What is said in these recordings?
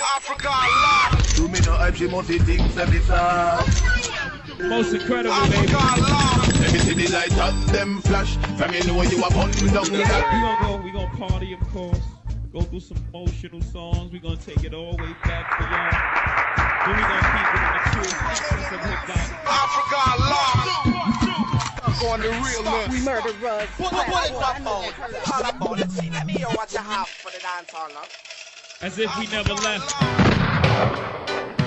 Africa Allah. Do me no hype, she must see things that me most incredible, baby. Let me see the light and them flash. Let me know you a bun down that. We gonna go, we gonna party, of course. Go through some emotional songs. We gonna take it all the way back for y'all. Then we gonna keep it in the truth. Some hip hop. Africa Allah. On the real list. We murderers. What, what, bullets up, on? All I wanna see that me, yo, watch your hop for the dance, all up as if he never left.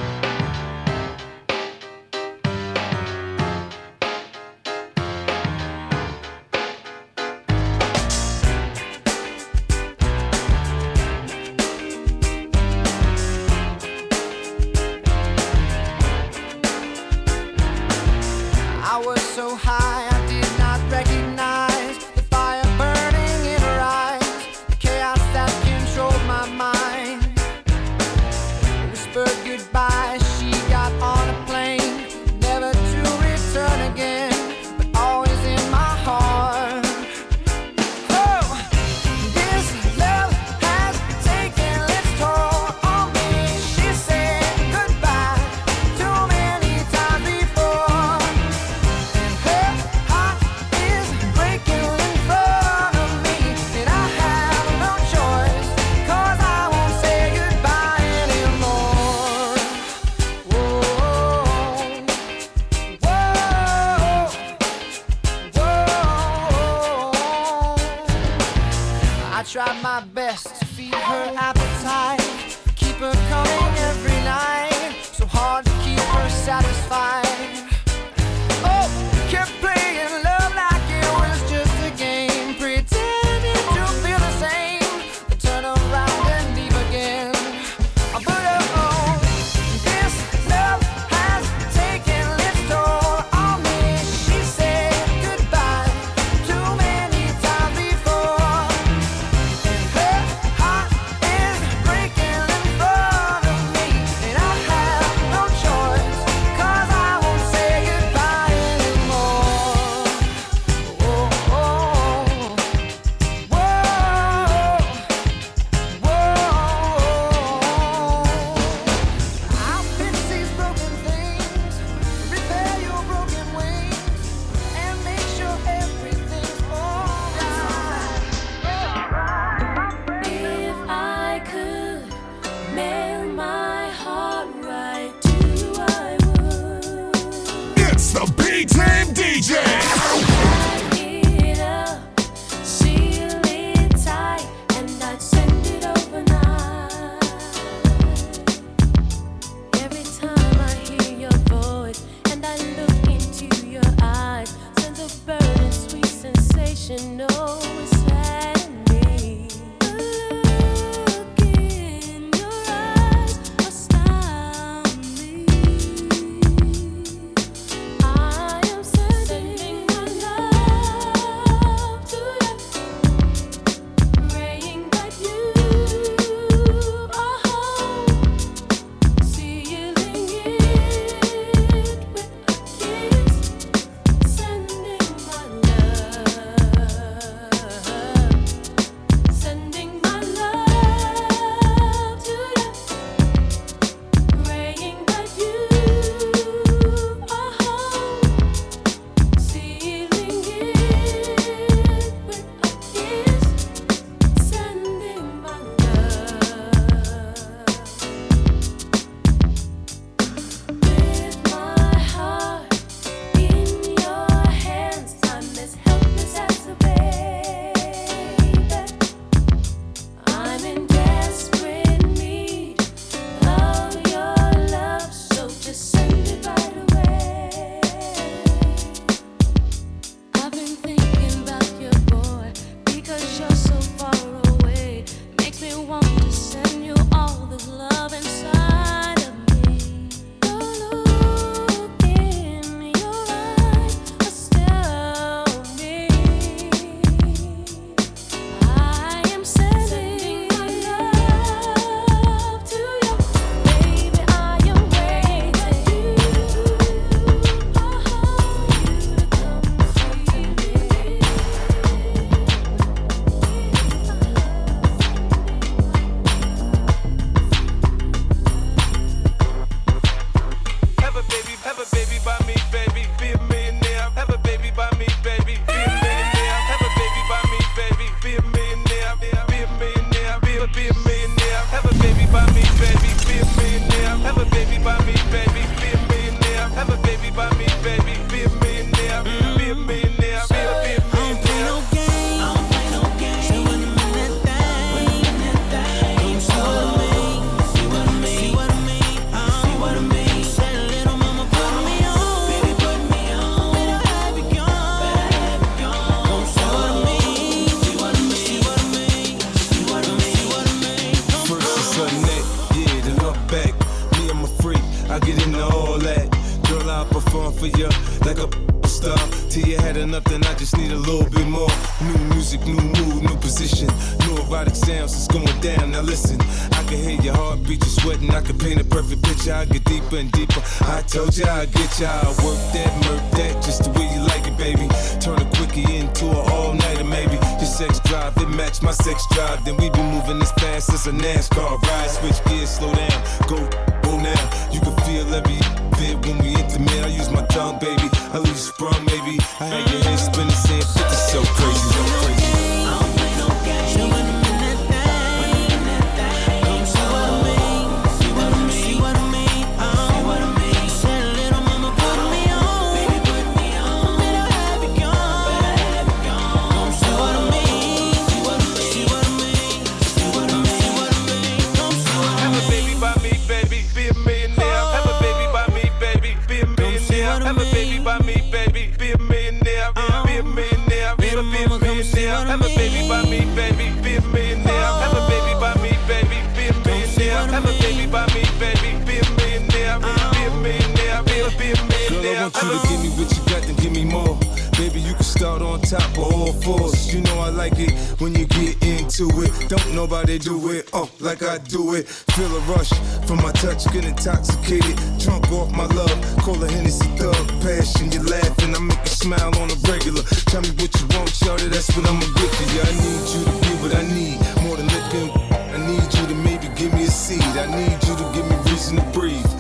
Nobody do it, oh, like I do it. Feel a rush from my touch, get intoxicated. Drunk off my love, call a Hennessy thug. Passion, you laughing, I make you smile on a regular. Tell me what you want, shorty, that's what I'ma give to you. I need you to be what I need, more than liquor. I need you to maybe give me a seed. I need you to give me reason to breathe.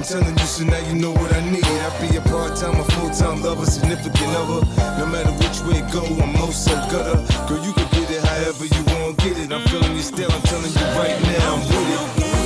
I'm telling you, so now you know what I need. I be a part-time or full-time lover, significant other. No matter which way it go, I'm most so gutter. Girl, you can get it however you want, get it. I'm feeling you still. I'm telling you right now, I'm with it.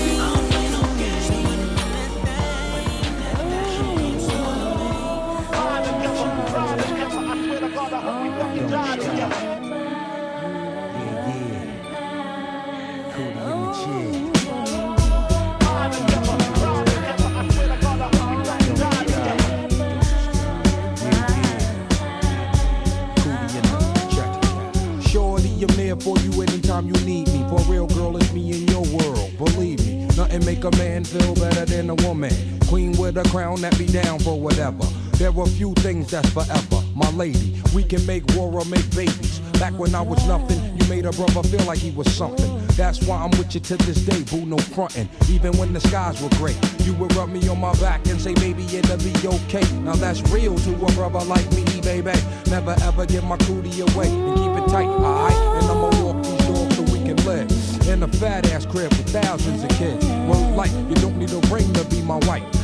Crown that be down for whatever. There are few things that's forever. My lady, we can make war or make babies. Back when I was nothing, you made a brother feel like he was something. That's why I'm with you to this day, boo, no frontin'. Even when the skies were gray, you would rub me on my back and say, baby, it'll be okay. Now that's real to a brother like me, baby. Never ever give my cootie away and keep it tight, alright? And I'ma walk these doors so we can live. In a fat ass crib with thousands of kids. Well, like, you don't need a ring to be my wife.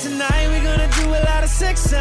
Tonight we're gonna do a lot of sex.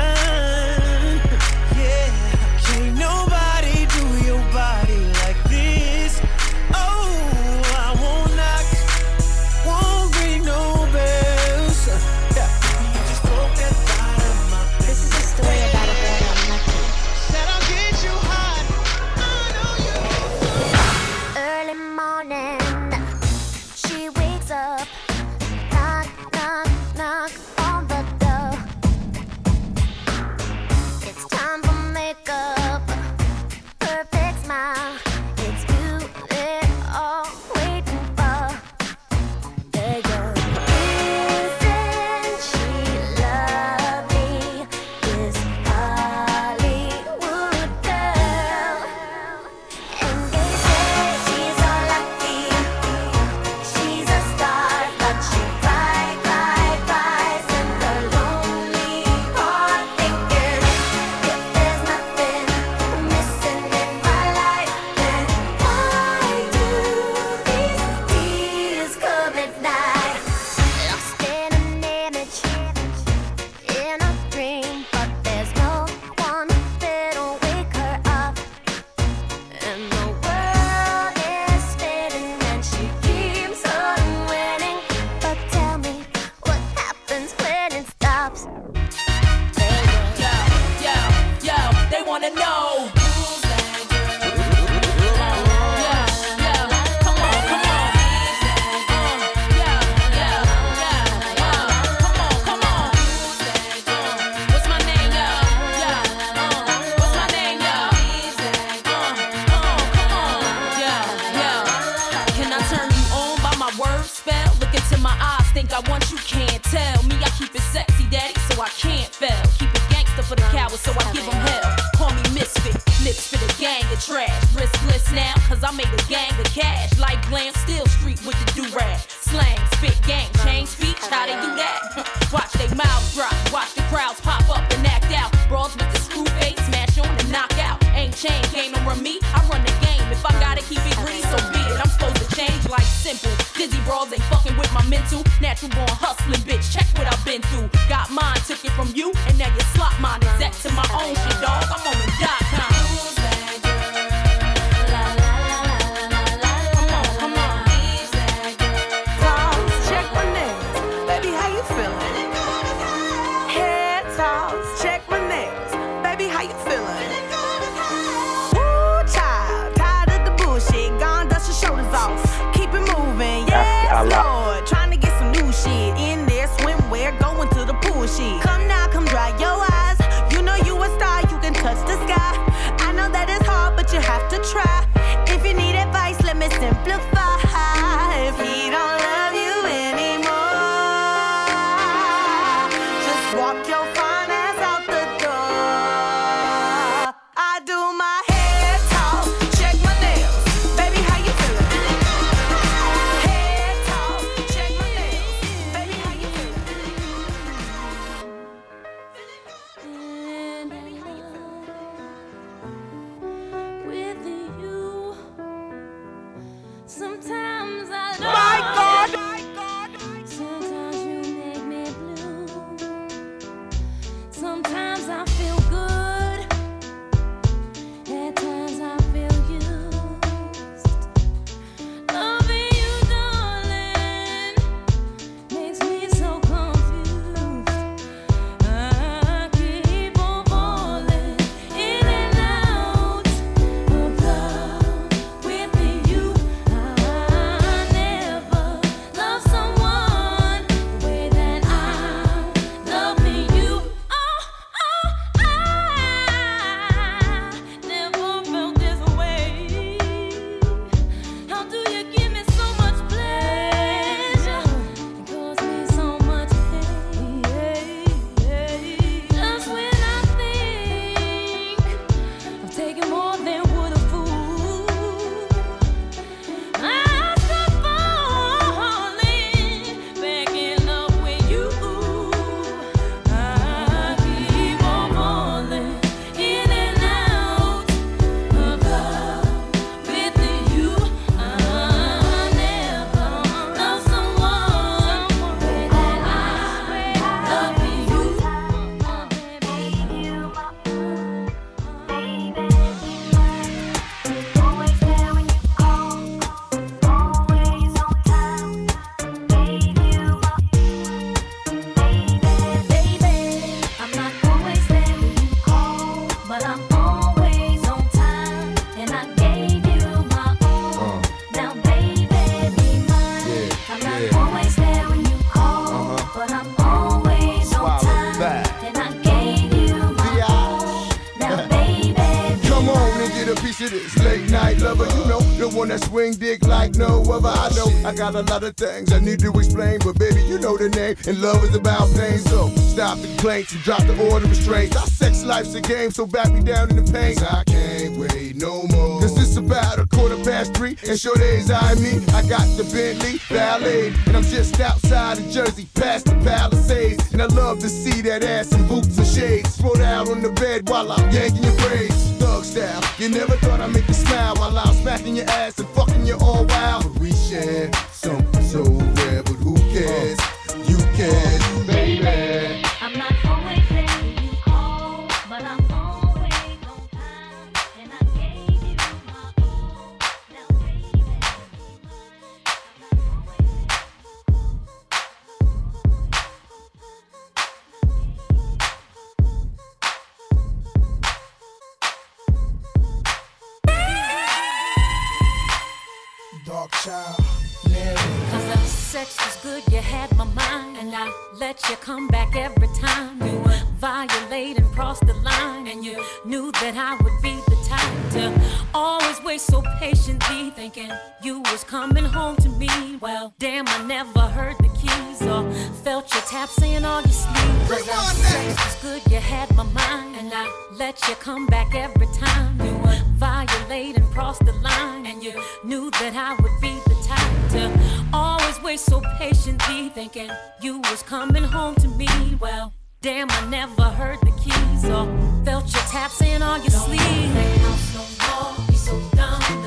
A lot of things I need to explain, but baby, you know the name, and love is about pain. So stop the complaints and drop the order of restraints. Our sex life's a game, so back me down in the pain. I can't wait no more. Cause it's about a quarter past three, and sure days I me. I got the Bentley Ballet, and I'm just outside of Jersey, past the Palisades. And I love to see that ass in boots and shades. Spread out on the bed while I'm yanking your braids. Thug style, you never thought I'd make you smile while I'm smacking your ass and fucking you all wild. But we share something so you come back every time. You violate and cross the line. And you knew that I would be the type to always wait so patiently. Thinking you was coming home to me. Well, damn, I never heard the keys or felt your tap saying all your sleep. Cause the sex was good, you had my mind. And I let you come back every time. You violate and cross the line. And you knew that I would be the type to always wait so patiently. Thinking you was coming home to me. Well, damn, I never heard the keys or felt your taps in all your sleep. No more, be so dumb.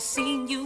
Seen you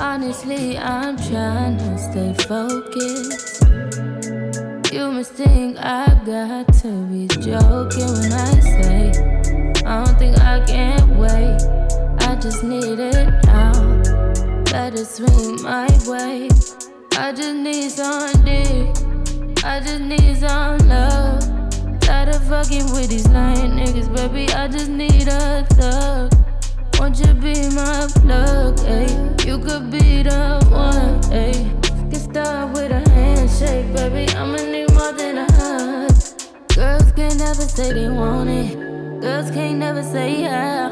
Honestly, I'm trying to stay focused. You must think I got to be joking when I say I don't think I can wait. I just need it now. Better swing my way. I just need some dick. I just need some love. Tired of fucking with these lying niggas, baby. I just need a thug. Won't you be my plug, ayy? You could be the one, ayy. Get started with a handshake, baby. I'ma need more than a hug. Girls can't never say they want it. Girls can't never say yeah.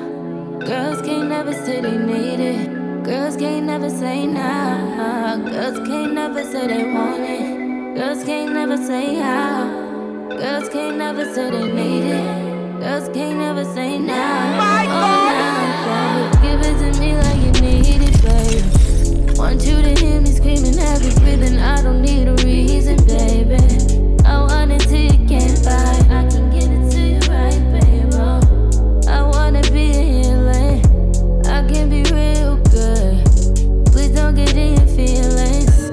Girls can't never say they need it. Girls can't never say nah. Girls can't never say they want it. Girls can't never say how. Girls can't never say they need it. Girls can't never say nah. Oh, nah, Give it to me like you need it, baby. Want you to hear me screaming. I don't need a reason, baby. I want you can't fight. I can it to you right, oh, I wanna be. I can be real good. Please don't get in feelings.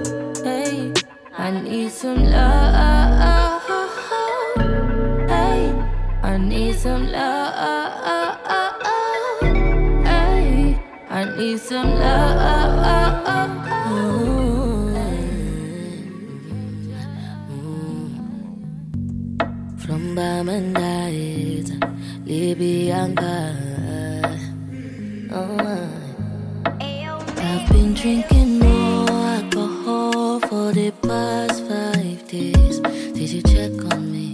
I need some love. From Bamandait, Libyanka. Oh, I've been drinking more alcohol for the past five days. Did you check on me?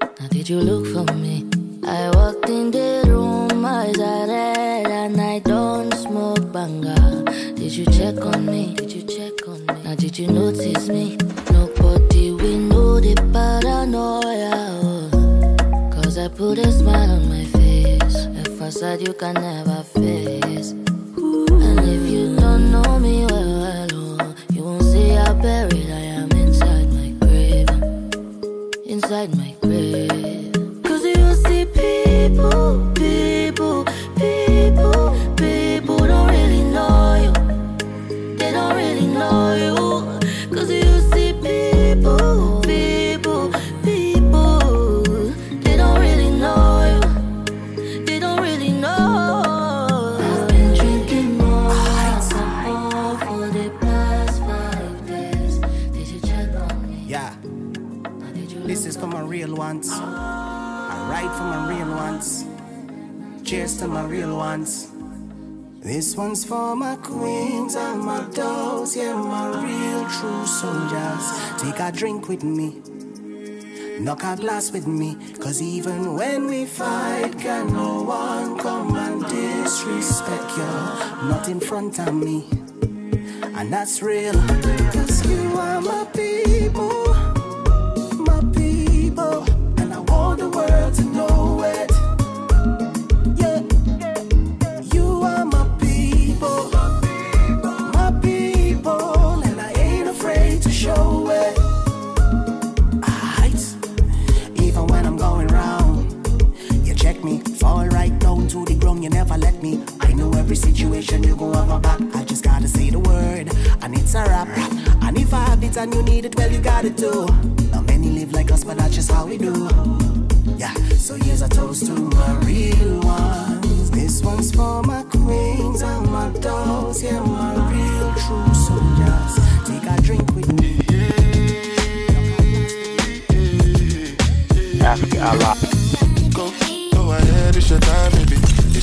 Now, did you look for me? I walked in the room, eyes are red, and I Did you check on me? Did you check on me? Now, did you notice me? Nobody will know the paranoia. oh. Cause I put a smile on my face, a facade you can never face. And if you don't know me well, well oh, you won't see how buried I write for my real ones. Cheers to my real ones. This one's for my queens and my dogs, yeah, my real true soldiers. Take a drink with me, knock a glass with me, cause even when we fight, can no one come and disrespect you. Not in front of me, and that's real. Cause you are my people, situation you go have my back. I just gotta say the word, and it's a rap. And if I have it and you need it, well, you got it too. Not many live like us, but that's just how we do. Yeah, so here's a toast to my real ones. This one's for my queens and my dogs, yeah, my real true soldiers. Take a drink with me. Africa, Allah. Go, go ahead, it's your time, baby.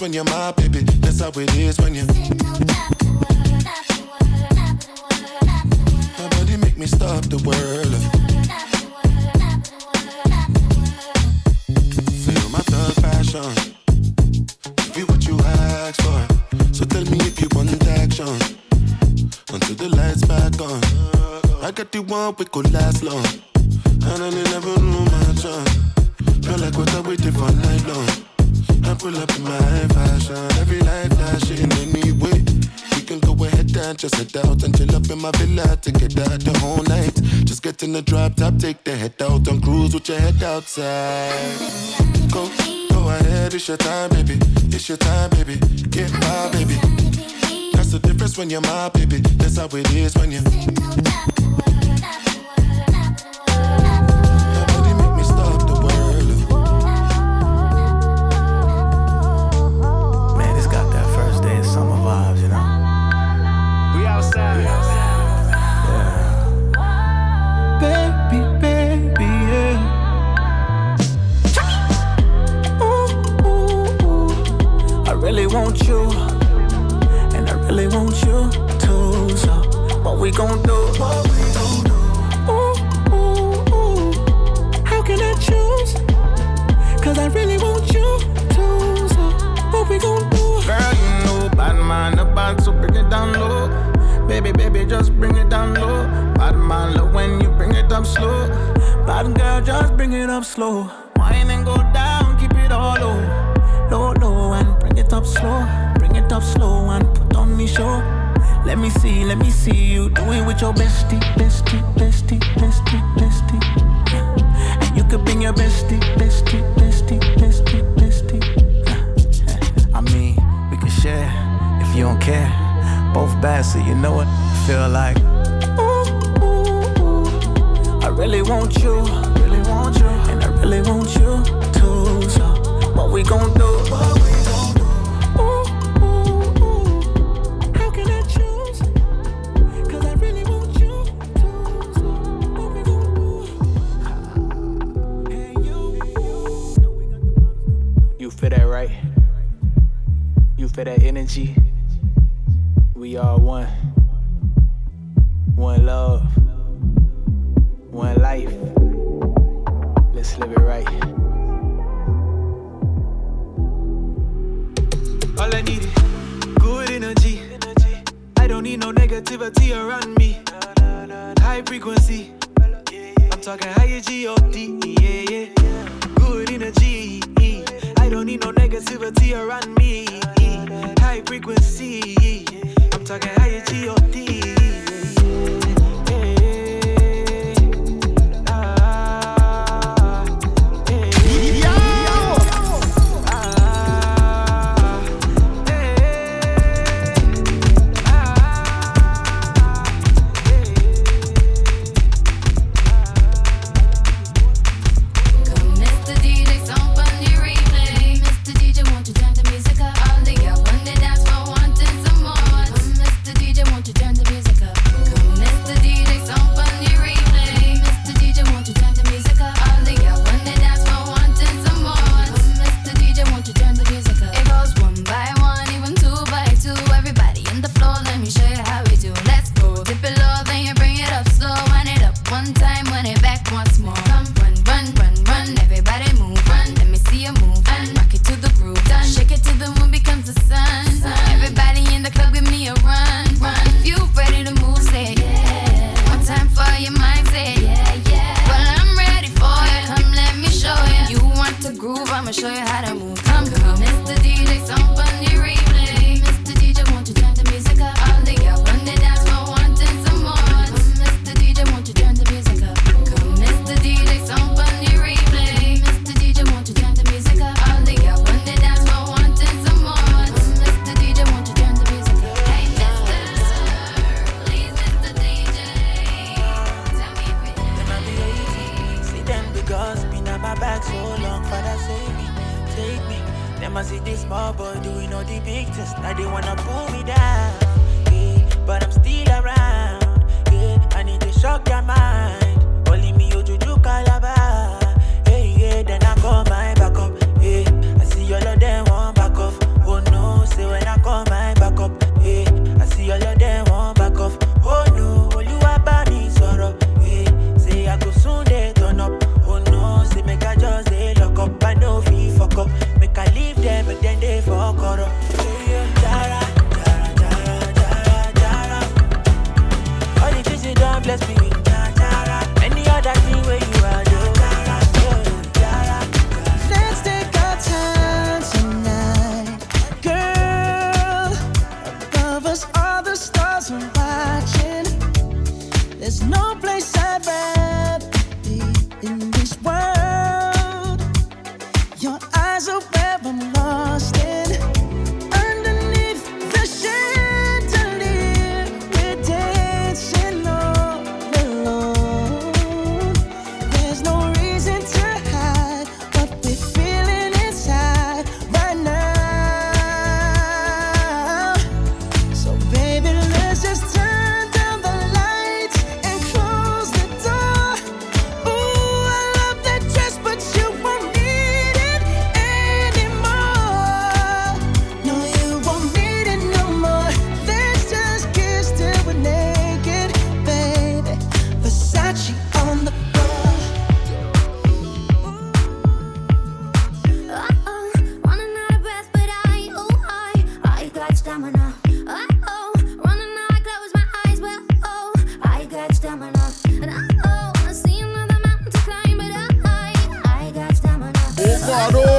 When you're my baby. That's how it is when you. Nobody make me stop the world. Feel my thug passion. Be what you asked for. So tell me if you want action. Until the lights back on. I got the one we could last long. And I never knew my chance. Feel like what I waited for night long. I pull up in my fashion. Every life flashing anyway. We can go ahead and just head out and chill up in my villa to get out the whole night. Just get in the drop top, take the head out and cruise with your head outside. Go, go ahead, it's your time, baby. It's your time, baby. Get my baby. That's the difference when you're my baby. That's how it is when you. want you, and I really want you too. So what we gon' do? What we gon' do? Ooh, ooh, ooh. How can I choose? Cause I really want you too. So what we gon' do? Girl, you know, bad man about to bring it down low. Baby, baby, just bring it down low. Bad man, love when you bring it up slow. Bad girl, just bring it up slow. Wine and go down, keep it all low. Low, it up slow, bring it up slow and put on me show. Let me see, let me see you do it with your bestie, bestie, bestie, bestie, bestie. Yeah. And you could bring your bestie, bestie, bestie, bestie, bestie. Yeah. I mean, we can share if you don't care. Both bad, so you know what I Feel like, ooh, ooh, ooh. I really want you, really want you, and I really want you too. So what we gon' do? for that energy. We are one. Squad.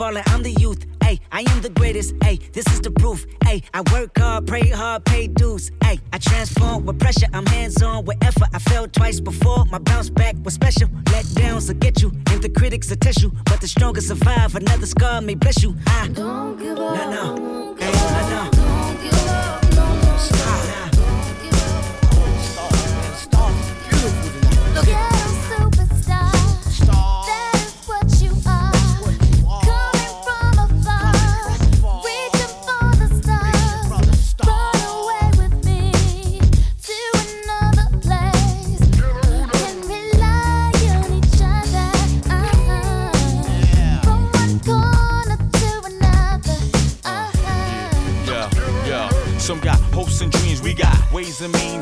Wisdom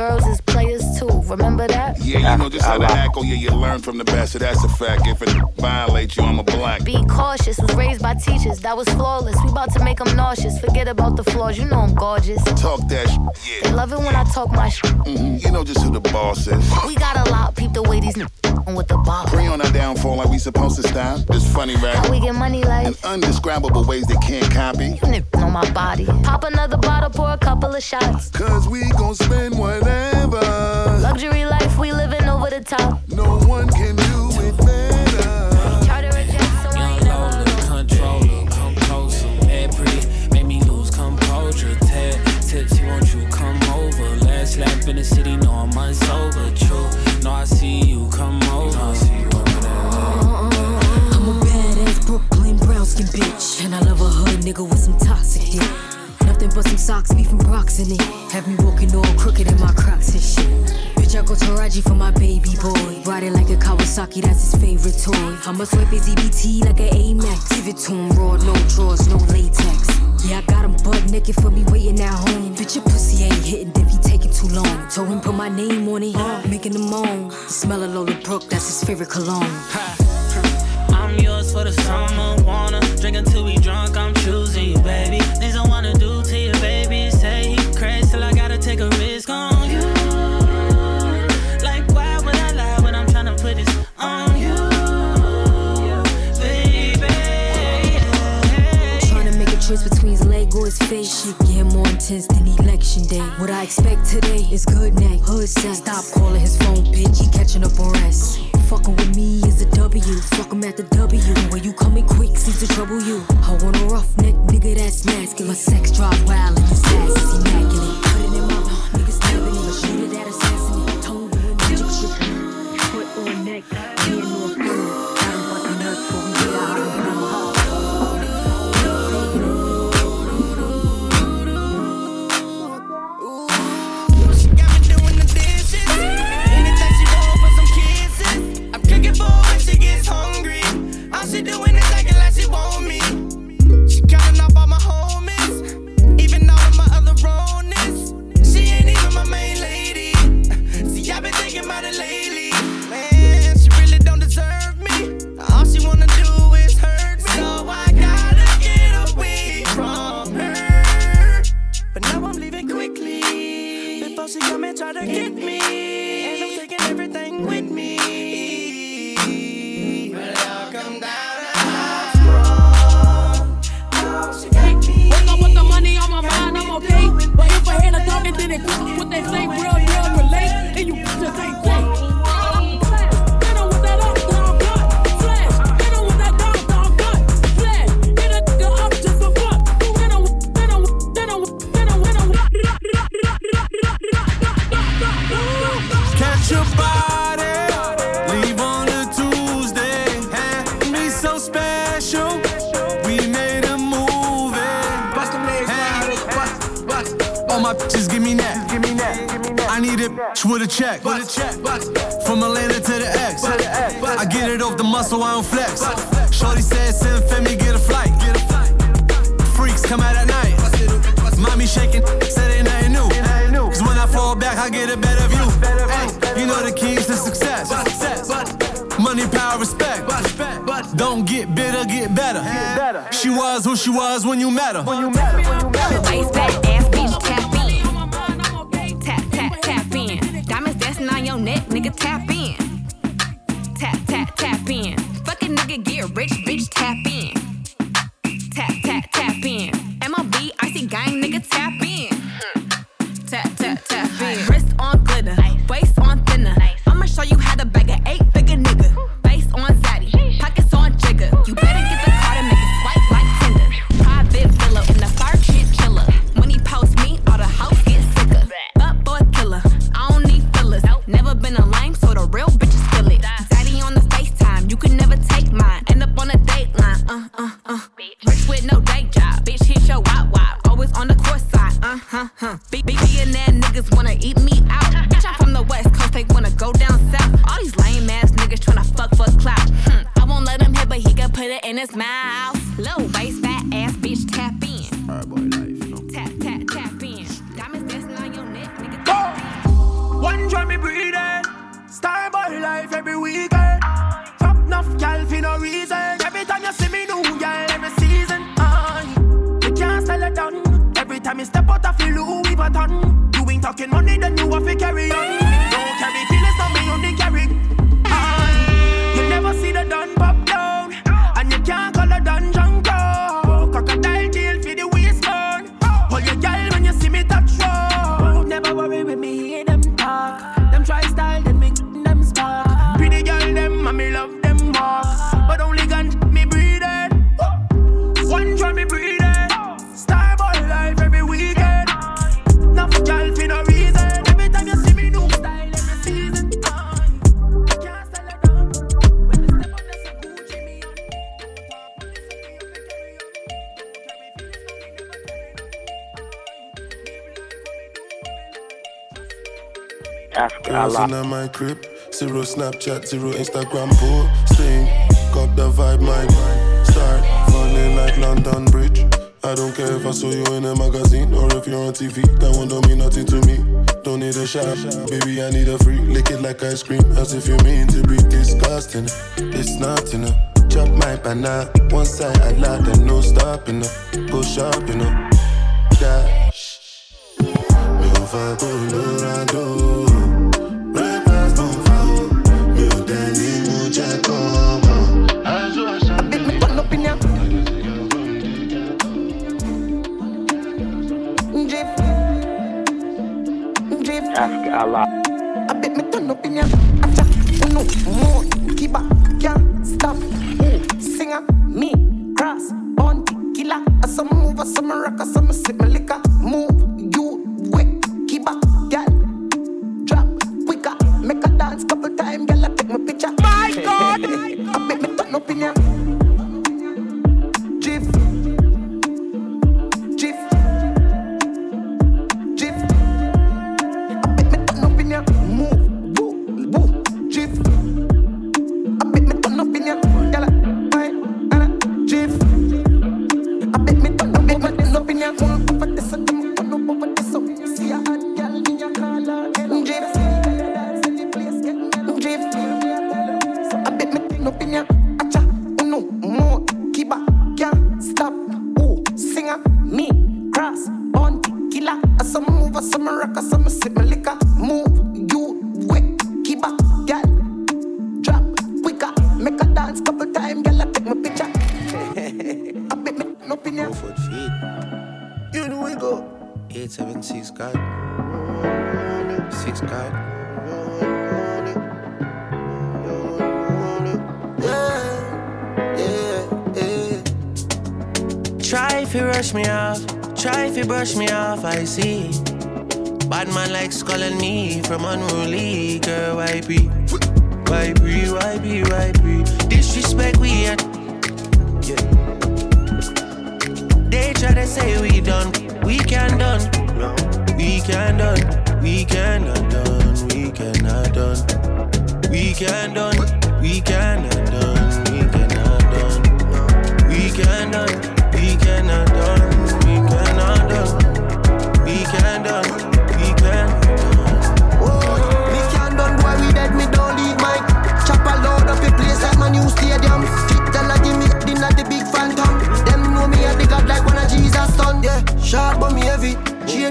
Girls is players too. Remember that? Yeah, you know just how to ah, ah, act. Oh yeah, you ah. learn from the best. So that's a fact. If it violates you, I'm a black. Be cautious, was raised by teachers, that was flawless. We about to make them nauseous. Forget about the flaws, you know I'm gorgeous. Talk that sh- They love it when I talk my shit. hmm You know just who the boss is. We got a lot, peep the way these n- with the ball. Pre on our downfall like we supposed to stop. This funny rap. How we get money like And undescribable ways they can't copy. you know my body. Pop another bottle, pour a couple of shots. Cause we gon' spend whatever. Luxury life, we living over the top. No one can socks, beef from Brox in it. Eh? Have me walking all crooked in my crocs and shit. Bitch, I go to Raji for my baby boy. Riding like a Kawasaki, that's his favorite toy. I'ma swipe his EBT like an Amex. Give it to him raw, no drawers, no latex. Yeah, I got him butt naked for me waiting at home. Bitch, your pussy ain't hitting if he taking too long. Told him put my name on it, making him moan. The smell of Lola Brooke, that's his favorite cologne. I'm yours for the summer, wanna drink until we face. Shit getting more intense than election day. What I expect today is good neck, hood sex. Stop calling his phone, bitch. He catching up on rest. Fucking with me is a W. Fuck him at the W. When you coming quick, seems to trouble you. I want a rough neck nigga that's masculine. My sex drive wild and his ass is immaculate. Put it in my niggas stabbing it. Shoot it at assassinate. Tone doing magic tripping. Foot on neck, Chat zero Instagram posting. Cop the vibe, my start falling like London Bridge. I don't care if I saw you in a magazine or if you're on TV. That one don't mean nothing to me. Don't need a shot, baby. I need a free. Lick it like ice cream, as if you mean to be disgusting. It's not enough. Chop my banana, one side I like, and no stopping up. Go shopping up. Dash, me over, go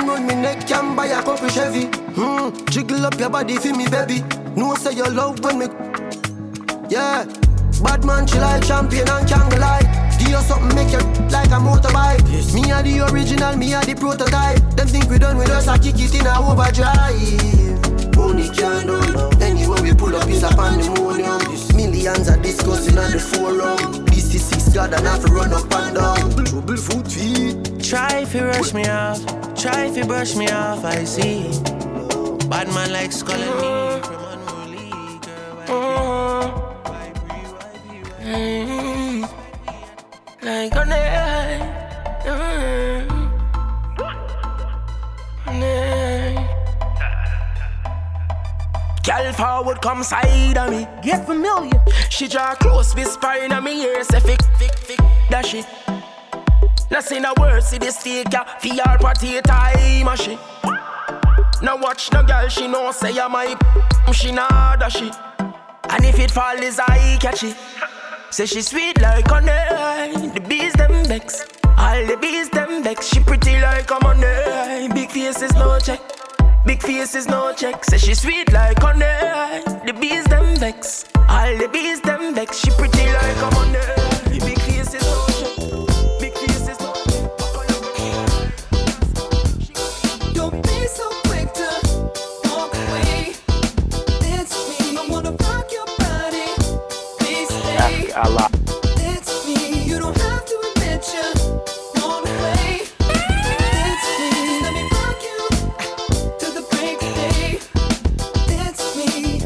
Chain round me neck can buy a couple Chevy. Hmm, jiggle up your body for me baby. No say you love when me Yeah, bad man she like champion and can't lie Give you something make you like a motorbike. Me a the original, me a the prototype. Them think we done with us, I kick it in a overdrive. Money can't done Anywhere we pull up is a pandemonium Millions are discussing on the forum. This is six God and have to run up and down. Trouble foot feet. Try if you rush me off, try if you brush me off, I see. Bad man like calling me from unruly girl. Like a night. Girl forward, come side of me. Get familiar. She draw close, whispering in me ear, say fick, fick, fick, that shit. Now say no words, see this steak, ya. VR party time, shit. Now watch no girl, she know say I'm my she nah that shit. And if it fall is I catch it. Say she sweet like honey, the bees them vex. All the bees them vex. She pretty like a money. Big faces no check. Big faces no check. Say she sweet like honey, the bees them vex. All the bees them vex. She pretty like a money. It's me. You don't have to admit me. Let me rock you to the break of day. Me.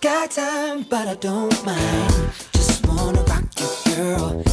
Got time, but I don't mind. Just wanna rock you, girl.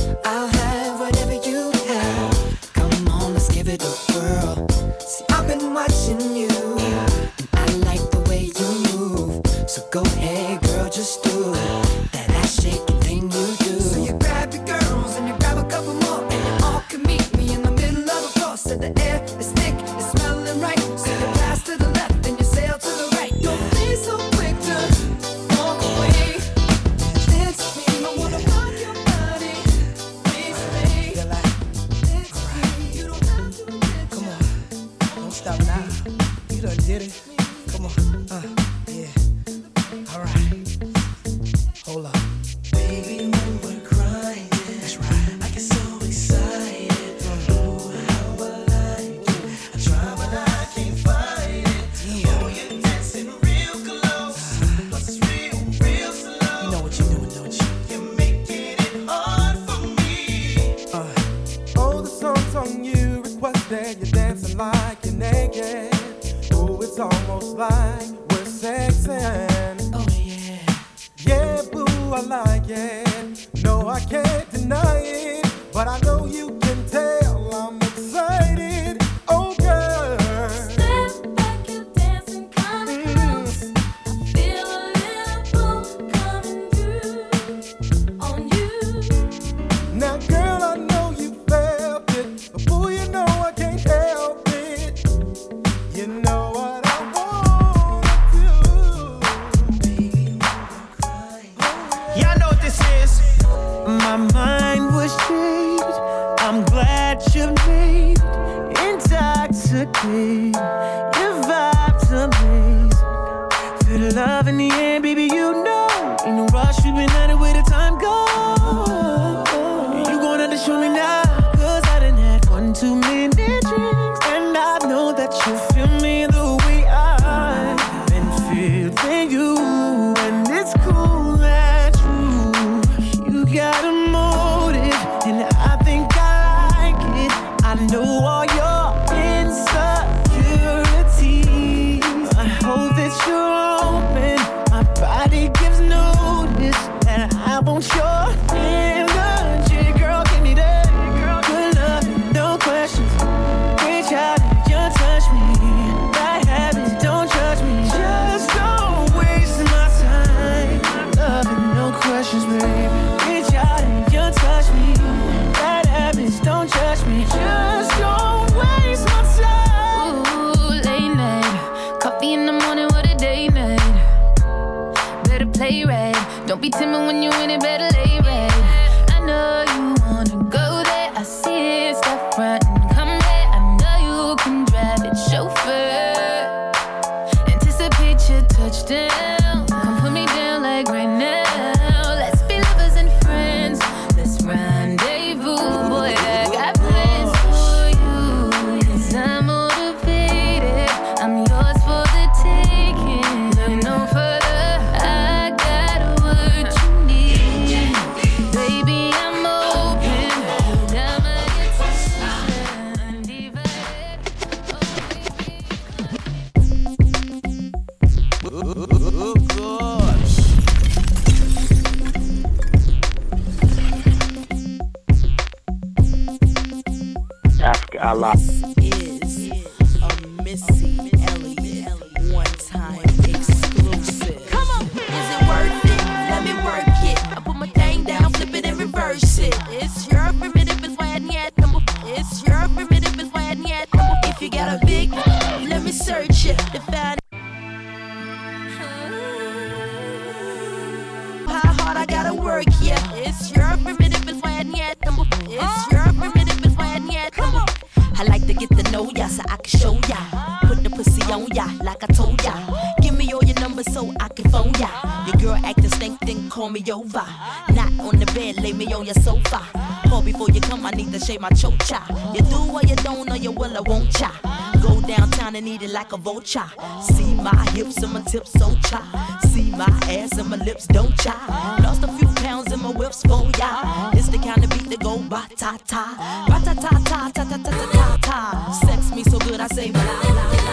Know ya so I can show ya. Put the pussy on ya like I told ya. Give me all your numbers so I can phone ya. Your girl acting stink, then call me over. Not on the bed, lay me on your sofa. Call before you come, I need to shave my chocha. You do or you don't, or you will or won't cha. Go downtown and eat it like a vulture. See my hips and my tips so cha. See my ass and my lips don't cha. Lost a few pounds in my whips for ya. This the kind of beat that go ba ta ta, ba ta ta ta ta ta ta ta ta. Sex me so good I say blah blah blah.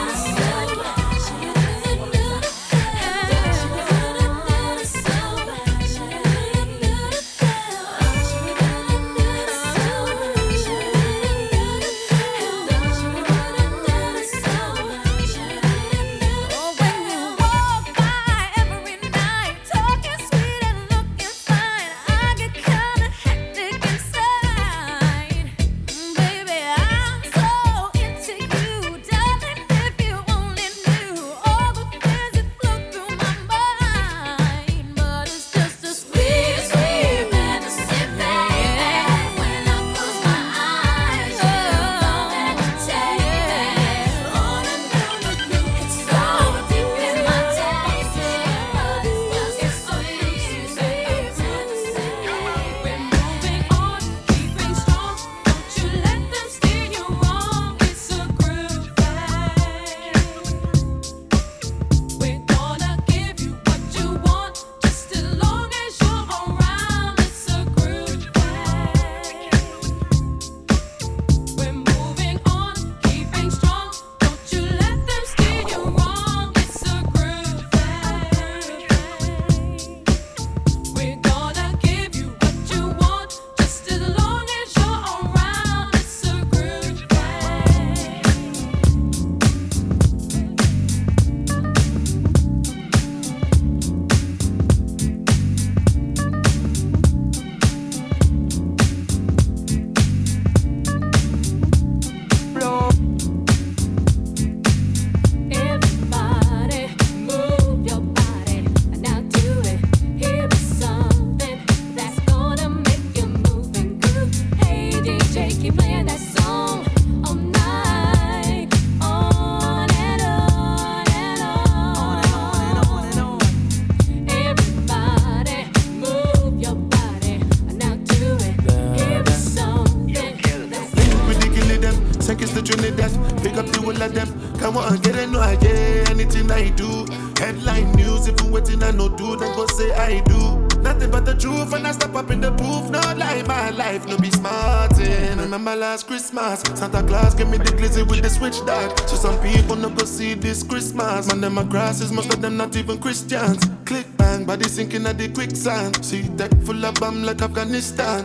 Christmas, Santa Claus give me the glizzy with the switch dog. So some people no go see this Christmas. Man, them my grasses, most of them not even Christians. Click bang, body sinking at the quicksand. See deck full of bomb like Afghanistan.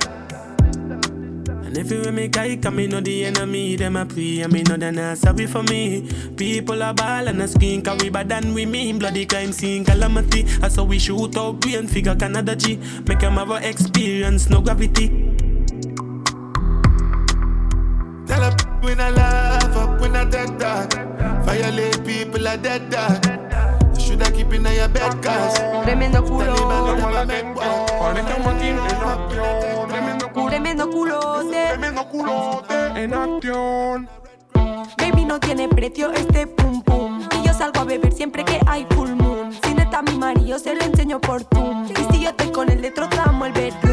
And if you me guy, come me know the enemy, them a pray, and me know they not sorry for me. People are ball and a skin, cause we bad than we mean. Bloody crime scene, calamity. I saw we shoot out brain figure Canada G. Make them have a experience, no gravity. no tiene precio este pum pum. Y yo salgo a beber siempre que hay full moon. Si mi marido, se lo enseño por Zoom. Y si yo estoy con él, le trozamos el bedroom.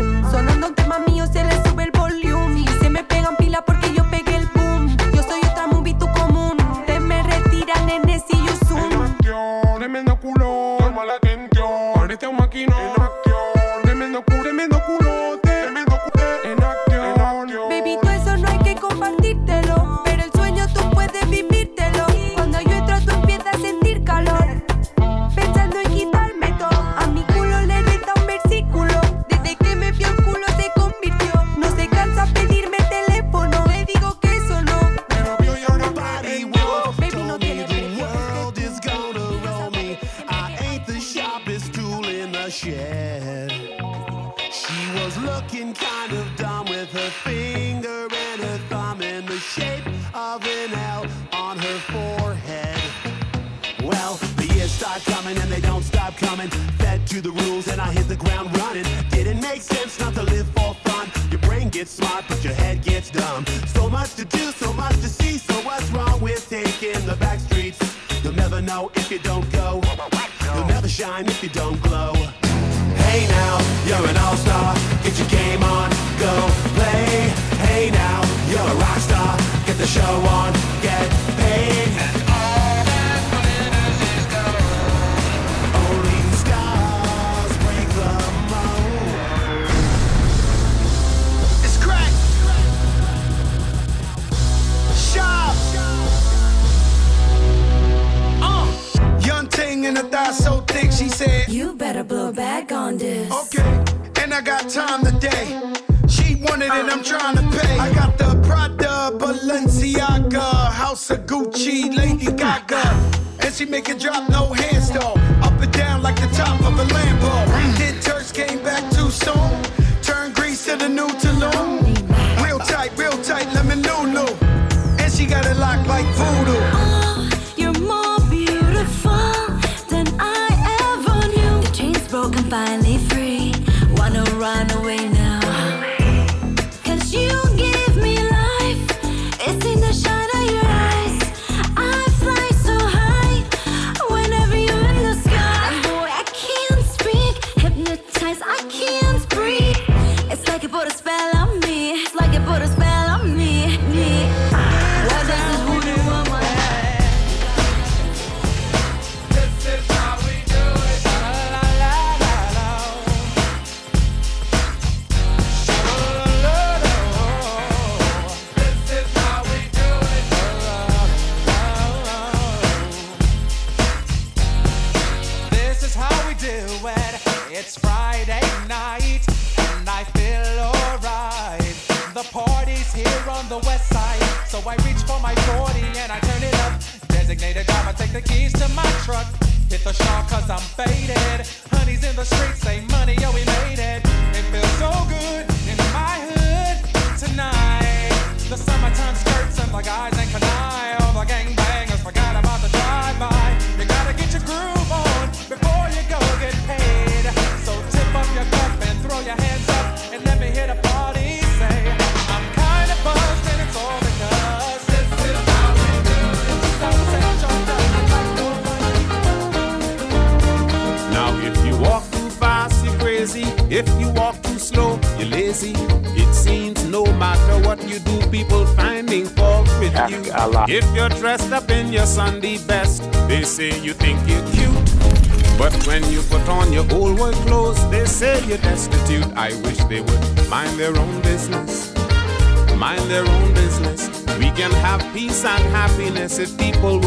and happiness. If people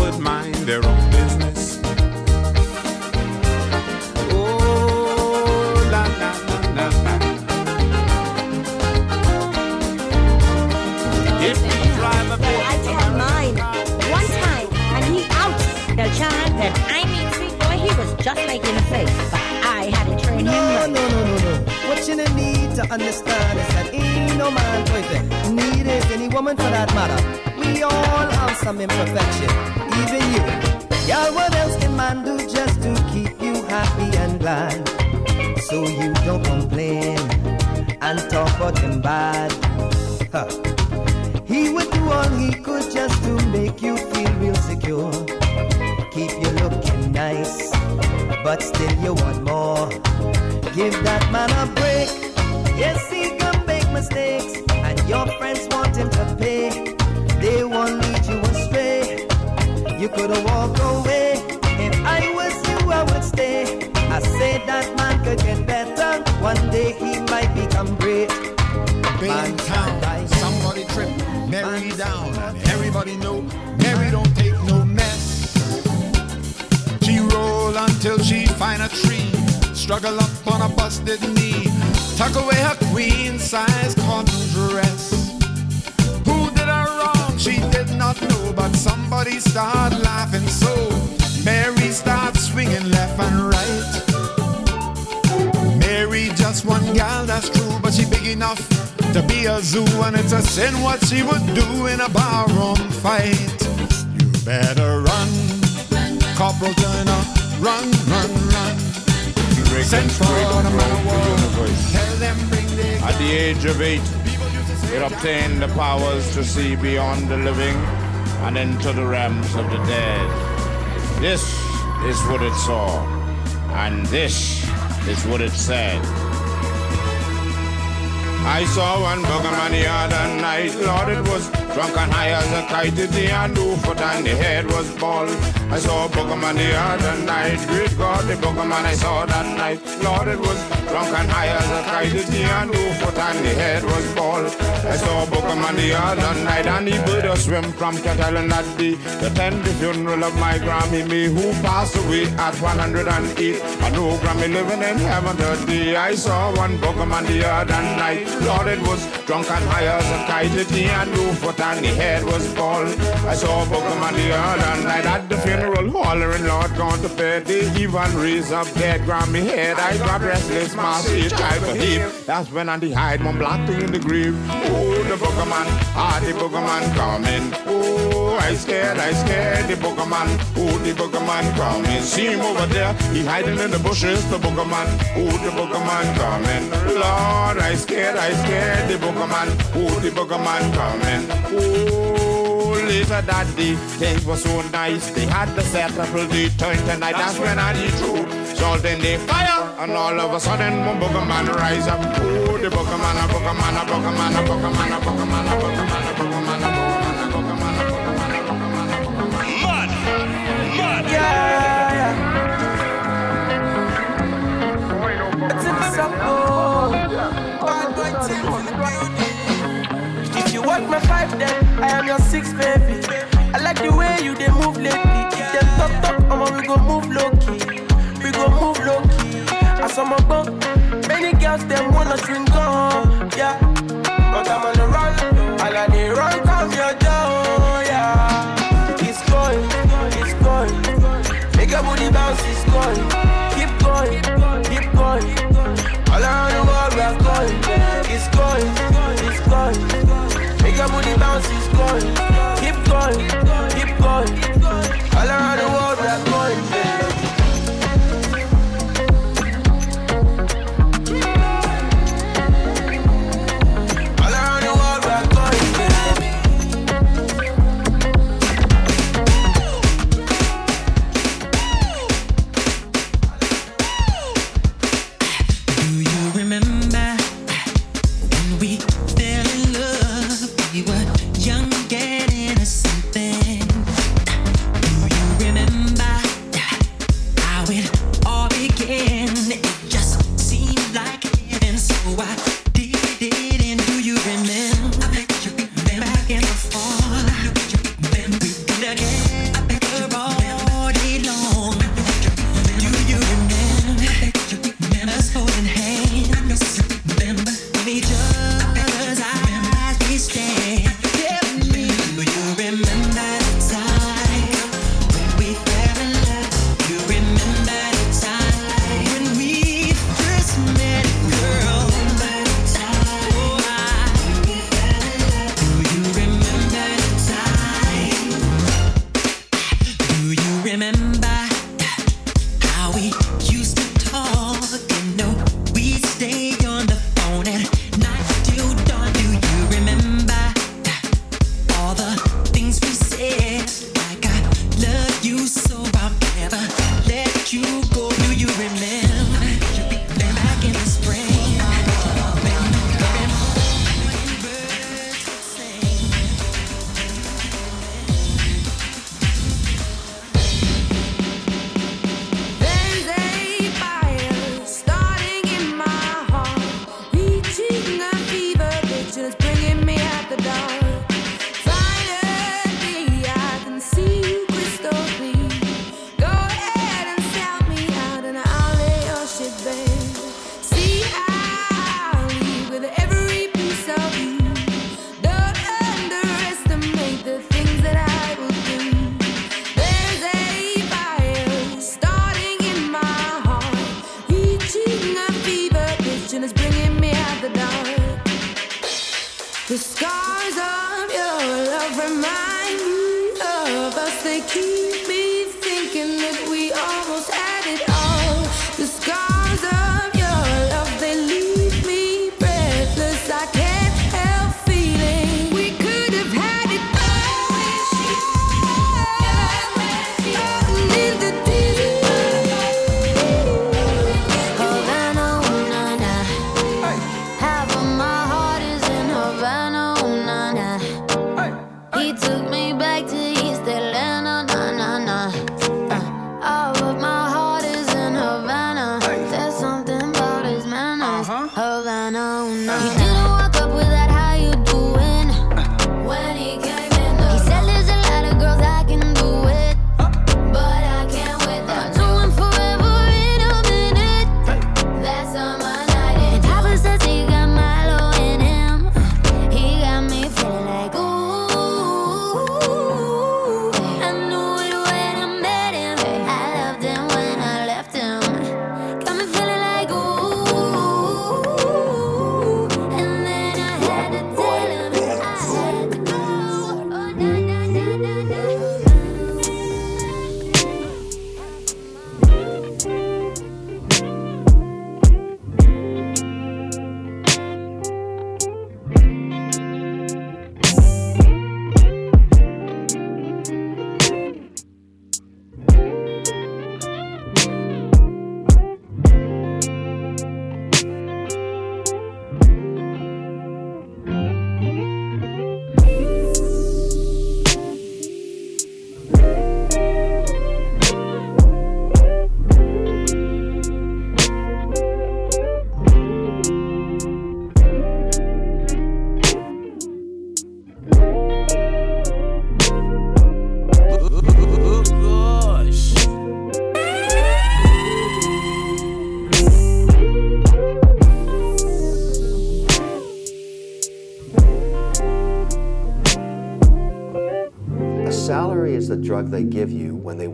glad. So you don't complain and talk about him bad. Huh. He would do all he could just to make you feel real secure. Keep you looking nice, but still you want more. Give that man a break. Yes, he can make mistakes, and your friends want him to pay. They won't lead you astray. You could walk away. Great. Big town, somebody trip Mary down, and everybody know Mary don't take no mess. She roll until she find a tree, struggle up on a busted knee, tuck away her queen size cotton dress. Who did her wrong? She did not know, but somebody start laughing. So Mary started swinging left and right. Mary just one gal, that's true, but she big enough to be a zoo, and it's a sin what she would do in a barroom fight. You better run, Corporal Turner, run, run, run. Send for the the At the age of eight, it obtained the powers to see beyond the living and into the realms of the dead. This is what it saw, and this is what it said. I saw one buggerman the other night. Lord, it was drunk and high as a kite. The hand foot and the head was bald. I saw a buggerman the other night. Great God, the buggerman I saw that night. Lord, it was drunk and high as a kite. The hand foot and the head was bald. I saw a buggerman the other night. And he bid a swim from Catalan that day. Attend the funeral of my Grammy me who passed away at 108. I know Grammy living in heaven today. I saw one buggerman the other night. Lord, it was drunk and high as a kite. The hand foot and the head was bald. I saw a buggerman the other night at the funeral, hollering, Lord, gone to bed. They even raise up dead Grammy head. I got restless, my seat, try to heap. That's when I hide one black thing in the grave. Oh, the boogerman, ah, the boogerman coming. Oh, I scared, I scared the boogerman. Oh, the boogerman coming. See him over there, he hiding in the bushes, the boogerman. Oh, the boogerman coming. Lord, I scared, I scared the boogerman. Oh, the boogerman coming. Oh, later that day, things were so nice. They had the settle the turn tonight. That's when I did true. Salt in the fire, and all of a sudden, one boogerman rise up. Oh, the boogerman, a boogerman, a boogerman, a boogerman, a boogerman, a boogerman, a boogerman, a boogerman, a boogerman. Mud, mud, yeah, It's in the sample. Bad boy want my five, then I am your six, baby. I like the way you they move lately. If them talk talk, I'ma we go move low key. We go move low key. As I'm a bump, many girls them wanna drink on, yeah. But I'm on the run, I they run come your door, yeah. It's going, it's going. Make your booty bounce, it's going. Keep going, keep going. All going. Keep going,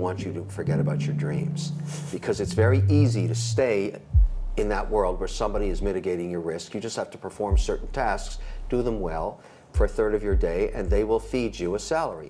want you to forget about your dreams. Because it's very easy to stay in that world where somebody is mitigating your risk. You just have to perform certain tasks, do them well for a third of your day, and they will feed you a salary.